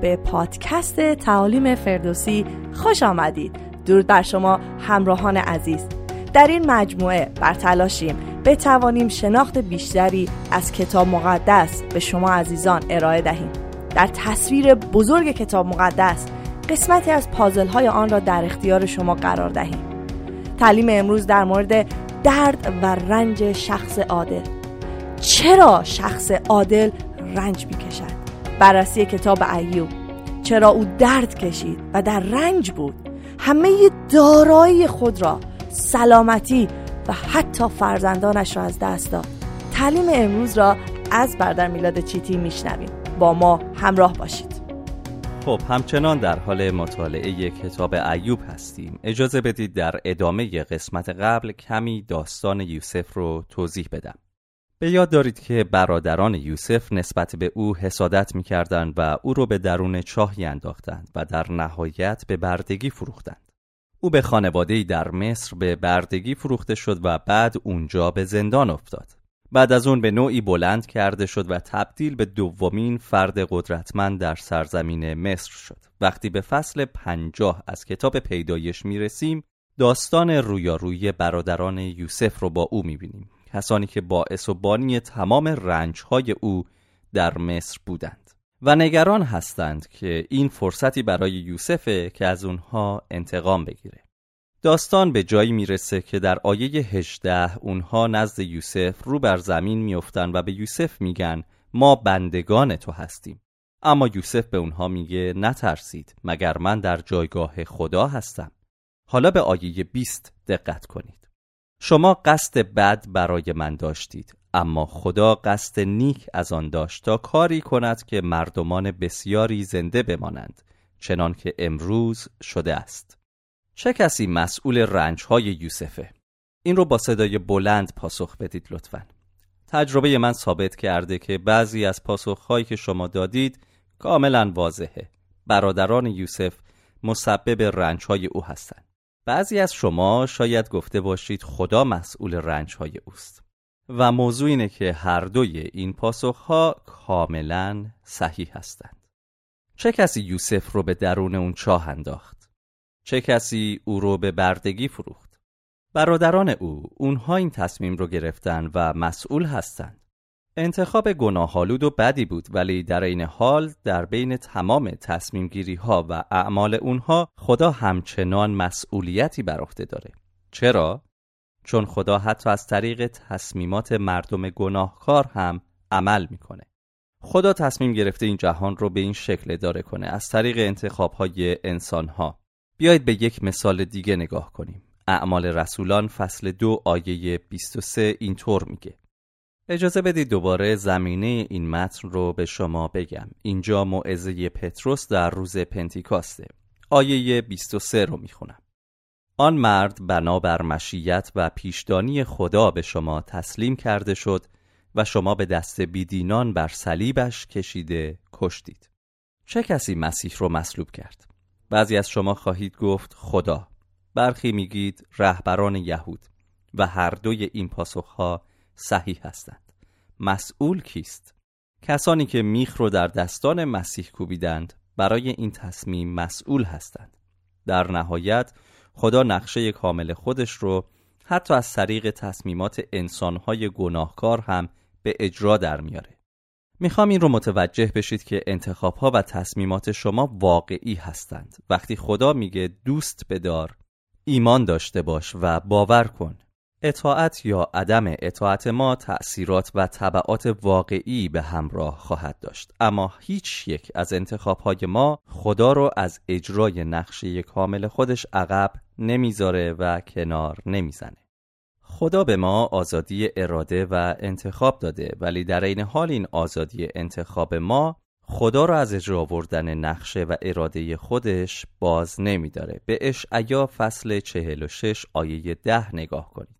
به پادکست تعالیم فردوسی خوش آمدید. درود بر شما همراهان عزیز. در این مجموعه بر تلاشیم بتوانیم شناخت بیشتری از کتاب مقدس به شما عزیزان ارائه دهیم. در تصویر بزرگ کتاب مقدس قسمتی از پازل های آن را در اختیار شما قرار دهیم. تعلیم امروز در مورد درد و رنج شخص عادل. چرا شخص عادل رنج می‌کشد؟ بررسی کتاب ایوب. چرا او درد کشید و در رنج بود. همه دارایی خود را سلامتی و حتی فرزندانش را از دست داد. تعلیم امروز را از بردر میلاد چیتی میشنویم. با ما همراه باشید. خب همچنان در حال مطالعه کتاب ایوب هستیم. اجازه بدید در ادامه قسمت قبل کمی داستان یوسف رو توضیح بدم. به یاد دارید که برادران یوسف نسبت به او حسادت می‌کردند و او را به درون چاهی انداختند و در نهایت به بردگی فروختند. او به خانواده در مصر به بردگی فروخته شد و بعد اونجا به زندان افتاد. بعد از اون به نوعی بلند کرده شد و تبدیل به دومین فرد قدرتمند در سرزمین مصر شد. وقتی به فصل پنجاه از کتاب پیدایش می رسیم داستان رویارویی برادران یوسف رو با او می بینیم. کسانی که باعث و بانی تمام رنجهای او در مصر بودند. و نگران هستند که این فرصتی برای یوسفه که از اونها انتقام بگیره. داستان به جایی می‌رسه که در آیه 18 اونها نزد یوسف رو بر زمین میافتند و به یوسف میگن ما بندگان تو هستیم. اما یوسف به اونها میگه نترسید مگر من در جایگاه خدا هستم. حالا به آیه 20 دقت کنید. شما قصد بد برای من داشتید اما خدا قصد نیک از آن داشت تا کاری کند که مردمان بسیاری زنده بمانند چنان که امروز شده است. چه کسی مسئول رنجهای یوسفه؟ این رو با صدای بلند پاسخ بدید لطفا. تجربه من ثابت کرده که بعضی از پاسخهایی که شما دادید کاملا واضحه. برادران یوسف مسبب رنجهای او هستند. بعضی از شما شاید گفته باشید خدا مسئول رنج های اوست و موضوع اینه که هر دوی این پاسخها کاملا صحیح هستند چه کسی یوسف رو به درون اون چاه انداخت؟ چه کسی او رو به بردگی فروخت؟ برادران او اونها این تصمیم رو گرفتن و مسئول هستند انتخاب گناهالود و بدی بود ولی در این حال در بین تمام تصمیم گیری ها و اعمال اونها خدا همچنان مسئولیتی بر عهده داره. چرا؟ چون خدا حتی از طریق تصمیمات مردم گناهکار هم عمل می‌کنه. خدا تصمیم گرفته این جهان رو به این شکل داره کنه از طریق انتخاب های انسان ها بیایید به یک مثال دیگه نگاه کنیم. اعمال رسولان فصل دو آیه 23 اینطور میگه. اجازه بدید دوباره زمینه این متن رو به شما بگم. اینجا موعظه پتروس در روز پنتیکاسته. آیه 23 رو می‌خونم. آن مرد بنابر مشیت و پیشدانی خدا به شما تسلیم کرده شد و شما به دست بیدینان بر صلیبش کشیده کشتید. چه کسی مسیح رو مصلوب کرد؟ بعضی از شما خواهید گفت خدا. برخی میگید رهبران یهود و هر دوی این پاسخها صحیح هستند. مسئول کیست؟ کسانی که میخ رو در دستان مسیح کوبیدند برای این تصمیم مسئول هستند. در نهایت خدا نقشه کامل خودش رو حتی از طریق تصمیمات انسانهای گناهکار هم به اجرا در میاره. می‌خوام این رو متوجه بشید که انتخابها و تصمیمات شما واقعی هستند. وقتی خدا میگه دوست بدار ایمان داشته باش و باور کن. اطاعت یا عدم اطاعت ما تأثیرات و طبعات واقعی به همراه خواهد داشت. اما هیچ یک از انتخابهای ما خدا رو از اجرای نقشه کامل خودش عقب نمی‌ذاره و کنار نمی‌زنه. خدا به ما آزادی اراده و انتخاب داده ولی در این حال این آزادی انتخاب ما خدا را از اجرا آوردن نقشه و اراده خودش باز نمیداره. به اشعیا فصل 46 آیه 10 نگاه کنید.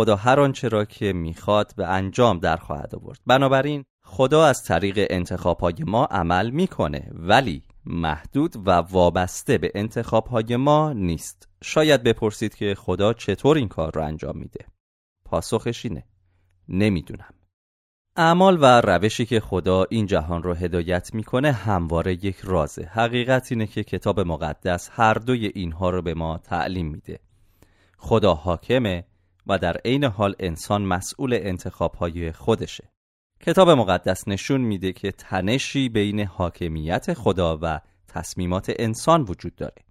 خدا هر آنچه را که می‌خواد به انجام در خواهد آورد. بنابراین خدا از طریق انتخابهای ما عمل می‌کنه ولی محدود و وابسته به انتخابهای ما نیست. شاید بپرسید که خدا چطور این کار را انجام میده. پاسخش اینه. نمی‌دونم. اعمال و روشی که خدا این جهان رو هدایت می‌کنه همواره یک رازه. حقیقت اینه که کتاب مقدس هر دوی اینها رو به ما تعلیم میده. خدا حاکمه و در عین حال انسان مسئول انتخابهای خودشه. کتاب مقدس نشون میده که تنشی بین حاکمیت خدا و تصمیمات انسان وجود داره.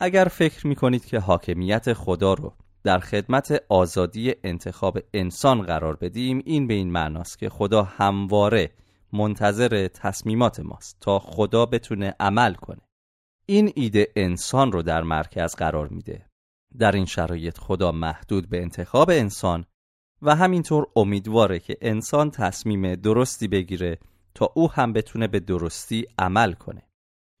اگر فکر می‌کنید که حاکمیت خدا رو در خدمت آزادی انتخاب انسان قرار بدیم این به این معناست که خدا همواره منتظر تصمیمات ماست تا خدا بتونه عمل کنه. این ایده انسان رو در مرکز قرار میده. در این شرایط خدا محدود به انتخاب انسان و همینطور امیدواره که انسان تصمیم درستی بگیره تا او هم بتونه به درستی عمل کنه.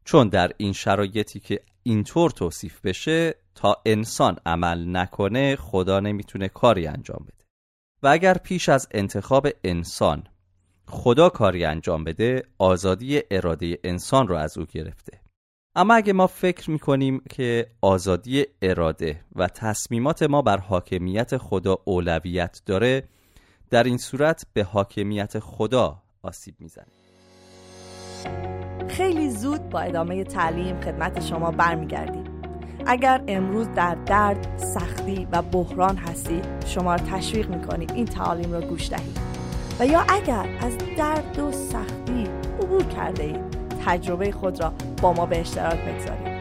چون در این شرایطی که اینطور توصیف بشه تا انسان عمل نکنه خدا نمی‌تونه کاری انجام بده. و اگر پیش از انتخاب انسان خدا کاری انجام بده آزادی اراده انسان رو از او گرفته. اما اگه ما فکر می‌کنیم که آزادی اراده و تصمیمات ما بر حاکمیت خدا اولویت داره در این صورت به حاکمیت خدا آسیب می‌زنه خیلی زود با ادامه تعلیم خدمت شما برمیگردیم. اگر امروز در درد، سختی و بحران هستید شما را تشویق می‌کنید این تعالیم را گوش دهید. و یا اگر از درد و سختی عبور کرده اید تجربه خود را با ما به اشتراک بگذارید.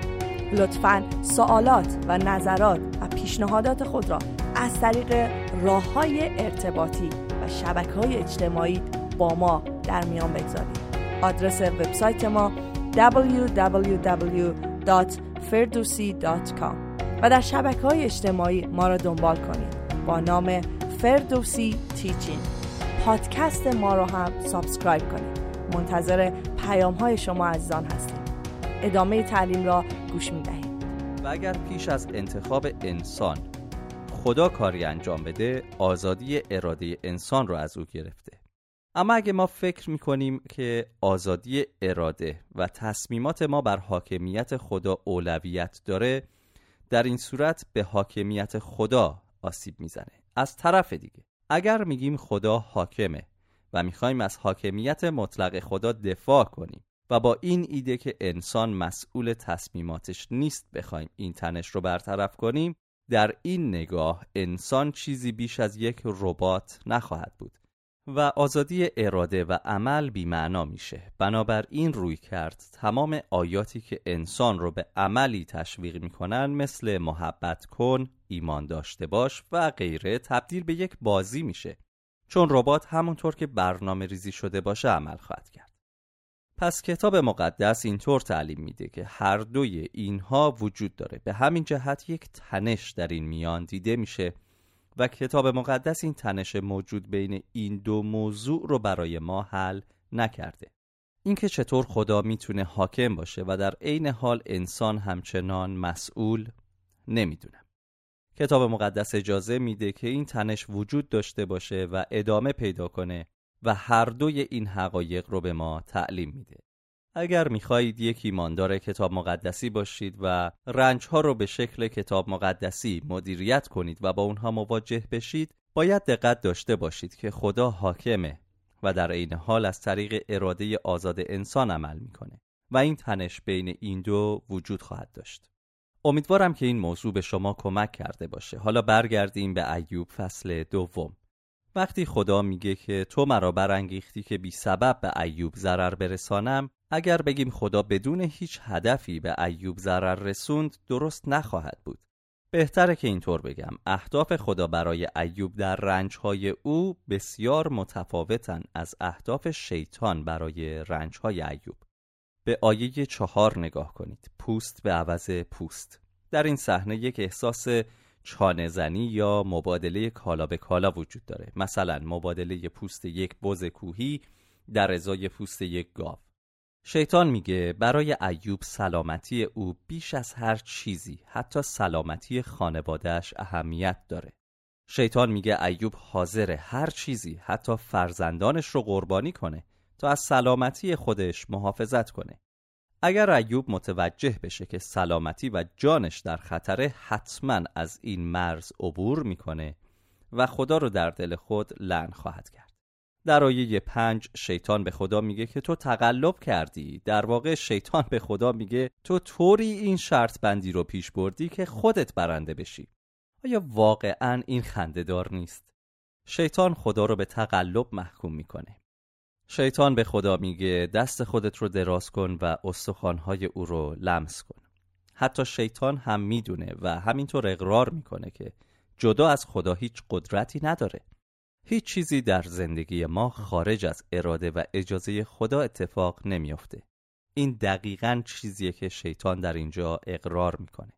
لطفا سوالات و نظرات و پیشنهادات خود را از طریق راه های ارتباطی و شبکه های اجتماعی با ما در میان بگذارید. آدرس وبسایت ما www.ferdusi.com و در شبکه های اجتماعی ما را دنبال کنید با نام فردوسی Teaching پادکست ما را هم subscribe کنید. منتظر پیام های شما عزیزان هستیم. ادامه تعلیم را گوش می دهید و اگر پیش از انتخاب انسان خدا کاری انجام بده آزادی اراده انسان را از او گرفته. اما اگه ما فکر می‌کنیم که آزادی اراده و تصمیمات ما بر حاکمیت خدا اولویت داره در این صورت به حاکمیت خدا آسیب می‌زنه. از طرف دیگه اگر میگیم خدا حاکمه و می‌خوایم از حاکمیت مطلق خدا دفاع کنیم و با این ایده که انسان مسئول تصمیماتش نیست بخوایم این تنش رو برطرف کنیم در این نگاه انسان چیزی بیش از یک ربات نخواهد بود و آزادی اراده و عمل بیمعنا میشه. بنابراین روی کرد تمام آیاتی که انسان رو به عملی تشویق می‌کنن مثل محبت کن ایمان داشته باش و غیره تبدیل به یک بازی میشه. چون ربات همونطور که برنامه ریزی شده باشه عمل خواهد کرد. پس کتاب مقدس اینطور تعلیم میده که هر دوی اینها وجود داره. به همین جهت یک تنش در این میان دیده میشه و کتاب مقدس این تنش موجود بین این دو موضوع رو برای ما حل نکرده. اینکه چطور خدا می‌تونه حاکم باشه و در عین حال انسان همچنان مسئول نمی‌دونم کتاب مقدس اجازه میده که این تنش وجود داشته باشه و ادامه پیدا کنه و هر دوی این حقایق رو به ما تعلیم میده. اگر می‌خواهید یک ایماندار کتاب مقدسی باشید و رنج ها رو به شکل کتاب مقدسی مدیریت کنید و با اونها مواجه بشید باید دقت داشته باشید که خدا حاکمه و در عین حال از طریق اراده آزاد انسان عمل می‌کنه و این تنش بین این دو وجود خواهد داشت. امیدوارم که این موضوع به شما کمک کرده باشه. حالا برگردیم به ایوب فصل دوم. وقتی خدا میگه که تو مرا برانگیختی که بی سبب به ایوب ضرر برسانم اگر بگیم خدا بدون هیچ هدفی به ایوب ضرر رسوند درست نخواهد بود. بهتره که اینطور بگم. اهداف خدا برای ایوب در رنجهای او بسیار متفاوتن از اهداف شیطان برای رنجهای ایوب. به آیه چهار نگاه کنید. پوست به عوض پوست. در این صحنه یک احساس چانهزنی یا مبادله کالا به کالا وجود داره. مثلا مبادله پوست یک بز کوهی در ازای پوست یک گاو. شیطان میگه برای ایوب سلامتی او بیش از هر چیزی حتی سلامتی خانوادهش اهمیت داره. شیطان میگه ایوب حاضر هر چیزی حتی فرزندانش رو قربانی کنه. تا از سلامتی خودش محافظت کنه. اگر ایوب متوجه بشه که سلامتی و جانش در خطره حتما از این مرز عبور می‌کنه و خدا رو در دل خود لعن خواهد کرد. در آیه پنج شیطان به خدا میگه که تو تقلب کردی. در واقع شیطان به خدا میگه تو طوری این شرط بندی رو پیش بردی که خودت برنده بشی. آیا واقعا این خندهدار نیست؟ شیطان خدا رو به تقلب محکوم می‌کنه. شیطان به خدا میگه دست خودت رو دراز کن و استخوانهای او رو لمس کن. حتی شیطان هم می‌دونه و همینطور اقرار می‌کنه که جدا از خدا هیچ قدرتی نداره. هیچ چیزی در زندگی ما خارج از اراده و اجازه خدا اتفاق نمیافته. این دقیقا چیزیه که شیطان در اینجا اقرار می‌کنه.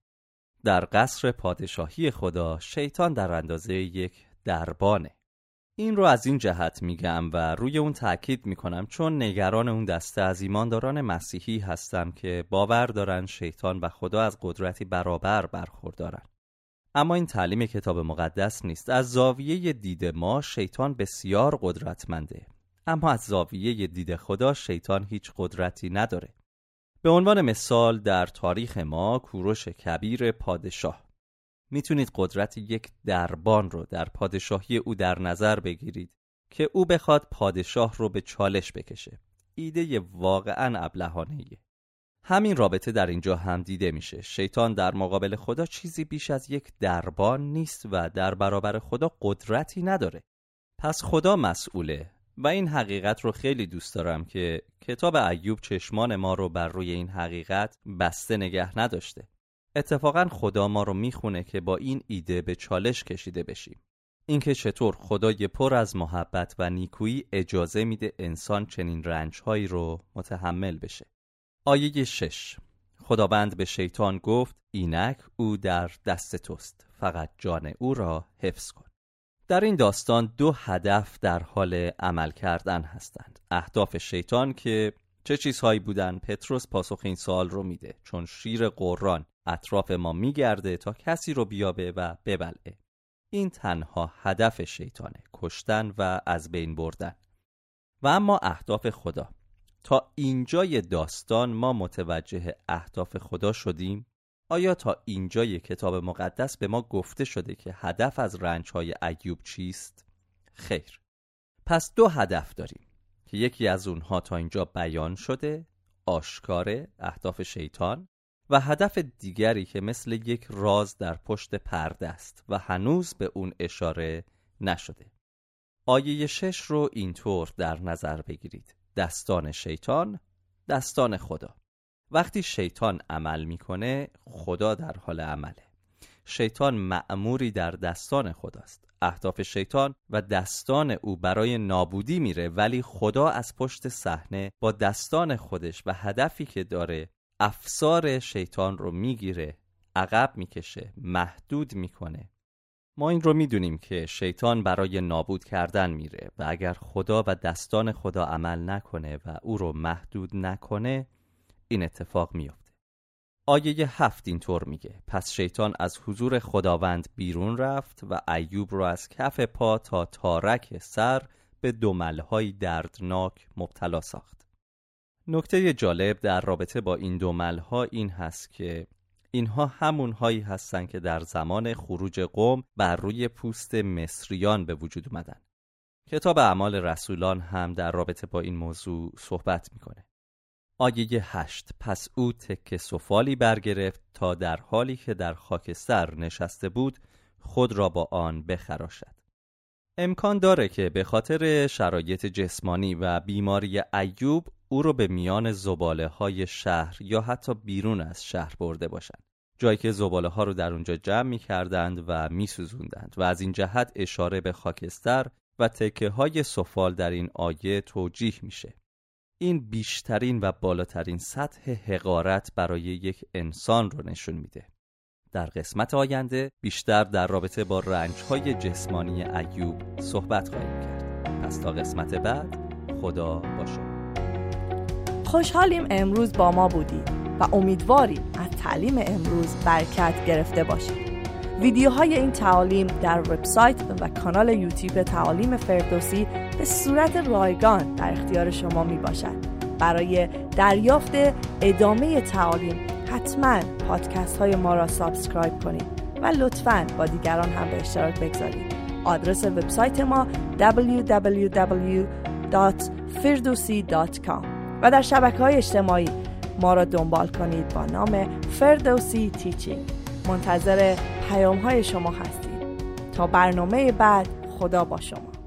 در قصر پادشاهی خدا شیطان در اندازه یک دربانه. این رو از این جهت میگم و روی اون تاکید می‌کنم چون نگران اون دسته از ایمانداران مسیحی هستم که باور دارن شیطان و خدا از قدرتی برابر برخوردارن. اما این تعلیم کتاب مقدس نیست. از زاویه دید ما شیطان بسیار قدرتمنده. اما از زاویه دید خدا شیطان هیچ قدرتی نداره. به عنوان مثال در تاریخ ما کوروش کبیر پادشاه می‌تونید قدرت یک دربان رو در پادشاهی او در نظر بگیرید که او بخواد پادشاه رو به چالش بکشه. ایده واقعا ابلهانه همین رابطه در اینجا هم دیده میشه. شیطان در مقابل خدا چیزی بیش از یک دربان نیست و در برابر خدا قدرتی نداره. پس خدا مسئوله و این حقیقت رو خیلی دوست دارم که کتاب ایوب چشمان ما رو بر روی این حقیقت بسته نگه نداشته. اتفاقا خدا ما رو می‌خونه که با این ایده به چالش کشیده بشیم. اینکه چطور خدای پر از محبت و نیکویی اجازه میده انسان چنین رنجهایی رو متحمل بشه. آیه شش. خداوند به شیطان گفت اینک او در دست توست فقط جان او را حفظ کن. در این داستان دو هدف در حال عمل کردن هستند. اهداف شیطان که چه چیزهایی بودن پتروس پاسخ این سوال رو میده. چون شیر قران اطراف ما میگرده تا کسی رو بیابه و ببلعه. این تنها هدف شیطانه کشتن و از بین بردن. و اما اهداف خدا. تا اینجای داستان ما متوجه اهداف خدا شدیم آیا تا اینجای کتاب مقدس به ما گفته شده که هدف از رنجهای ایوب چیست؟ خیر. پس دو هدف داریم که یکی از اونها تا اینجا بیان شده آشکار اهداف شیطان و هدف دیگری که مثل یک راز در پشت پرده است و هنوز به اون اشاره نشده. آیه شش رو اینطور در نظر بگیرید. دستان شیطان دستان خدا. وقتی شیطان عمل می‌کنه خدا در حال عمله. شیطان معموری در دستان خداست. اهداف شیطان و دستان او برای نابودی میره ولی خدا از پشت صحنه با دستان خودش و هدفی که داره افسار شیطان رو می‌گیره عقب می‌کشه محدود می‌کنه. ما این رو می‌دونیم که شیطان برای نابود کردن میره و اگر خدا و دستان خدا عمل نکنه و او رو محدود نکنه این اتفاق میافته. آیه هفت اینطور میگه پس شیطان از حضور خداوند بیرون رفت و ایوب رو از کف پا تا تارک سر به دملهای دردناک مبتلا ساخت. نکته جالب در رابطه با این دملها این هست که اینها همون هایی هستند که در زمان خروج قوم بر روی پوست مصریان به وجود اومدن. کتاب اعمال رسولان هم در رابطه با این موضوع صحبت می‌کنه. آیه هشت پس او تک سفالی برگرفت تا در حالی که در خاکستر نشسته بود خود را با آن بخراشد. امکان داره که به خاطر شرایط جسمانی و بیماری ایوب او رو به میان زباله های شهر یا حتی بیرون از شهر برده باشند. جایی که زباله ها رو در اونجا جمع می کردند و می سوزوندند و از این جهت اشاره به خاکستر و تکه های سفال در این آیه توجیه میشه. این بیشترین و بالاترین سطح حقارت برای یک انسان رو نشون میده. در قسمت آینده بیشتر در رابطه با رنج های جسمانی ایوب صحبت خواهیم کرد. پس تا قسمت بعد خدا باشه خوشحالیم امروز با ما بودید و امیدواریم از تعلیم امروز برکت گرفته باشید ویدیوهای این تعالیم در وبسایت و کانال یوتیوب تعالیم فردوسی به صورت رایگان در اختیار شما می باشد. برای دریافت ادامه تعالیم حتما پادکست های ما را subscribe کنید و لطفا با دیگران هم به اشتراک بگذارید. آدرس وبسایت ما www www.firdausi.com و در شبکه های اجتماعی ما را دنبال کنید با نام فردوسی Teaching. منتظر پیام های شما هستیم. تا برنامه بعد خدا با شما.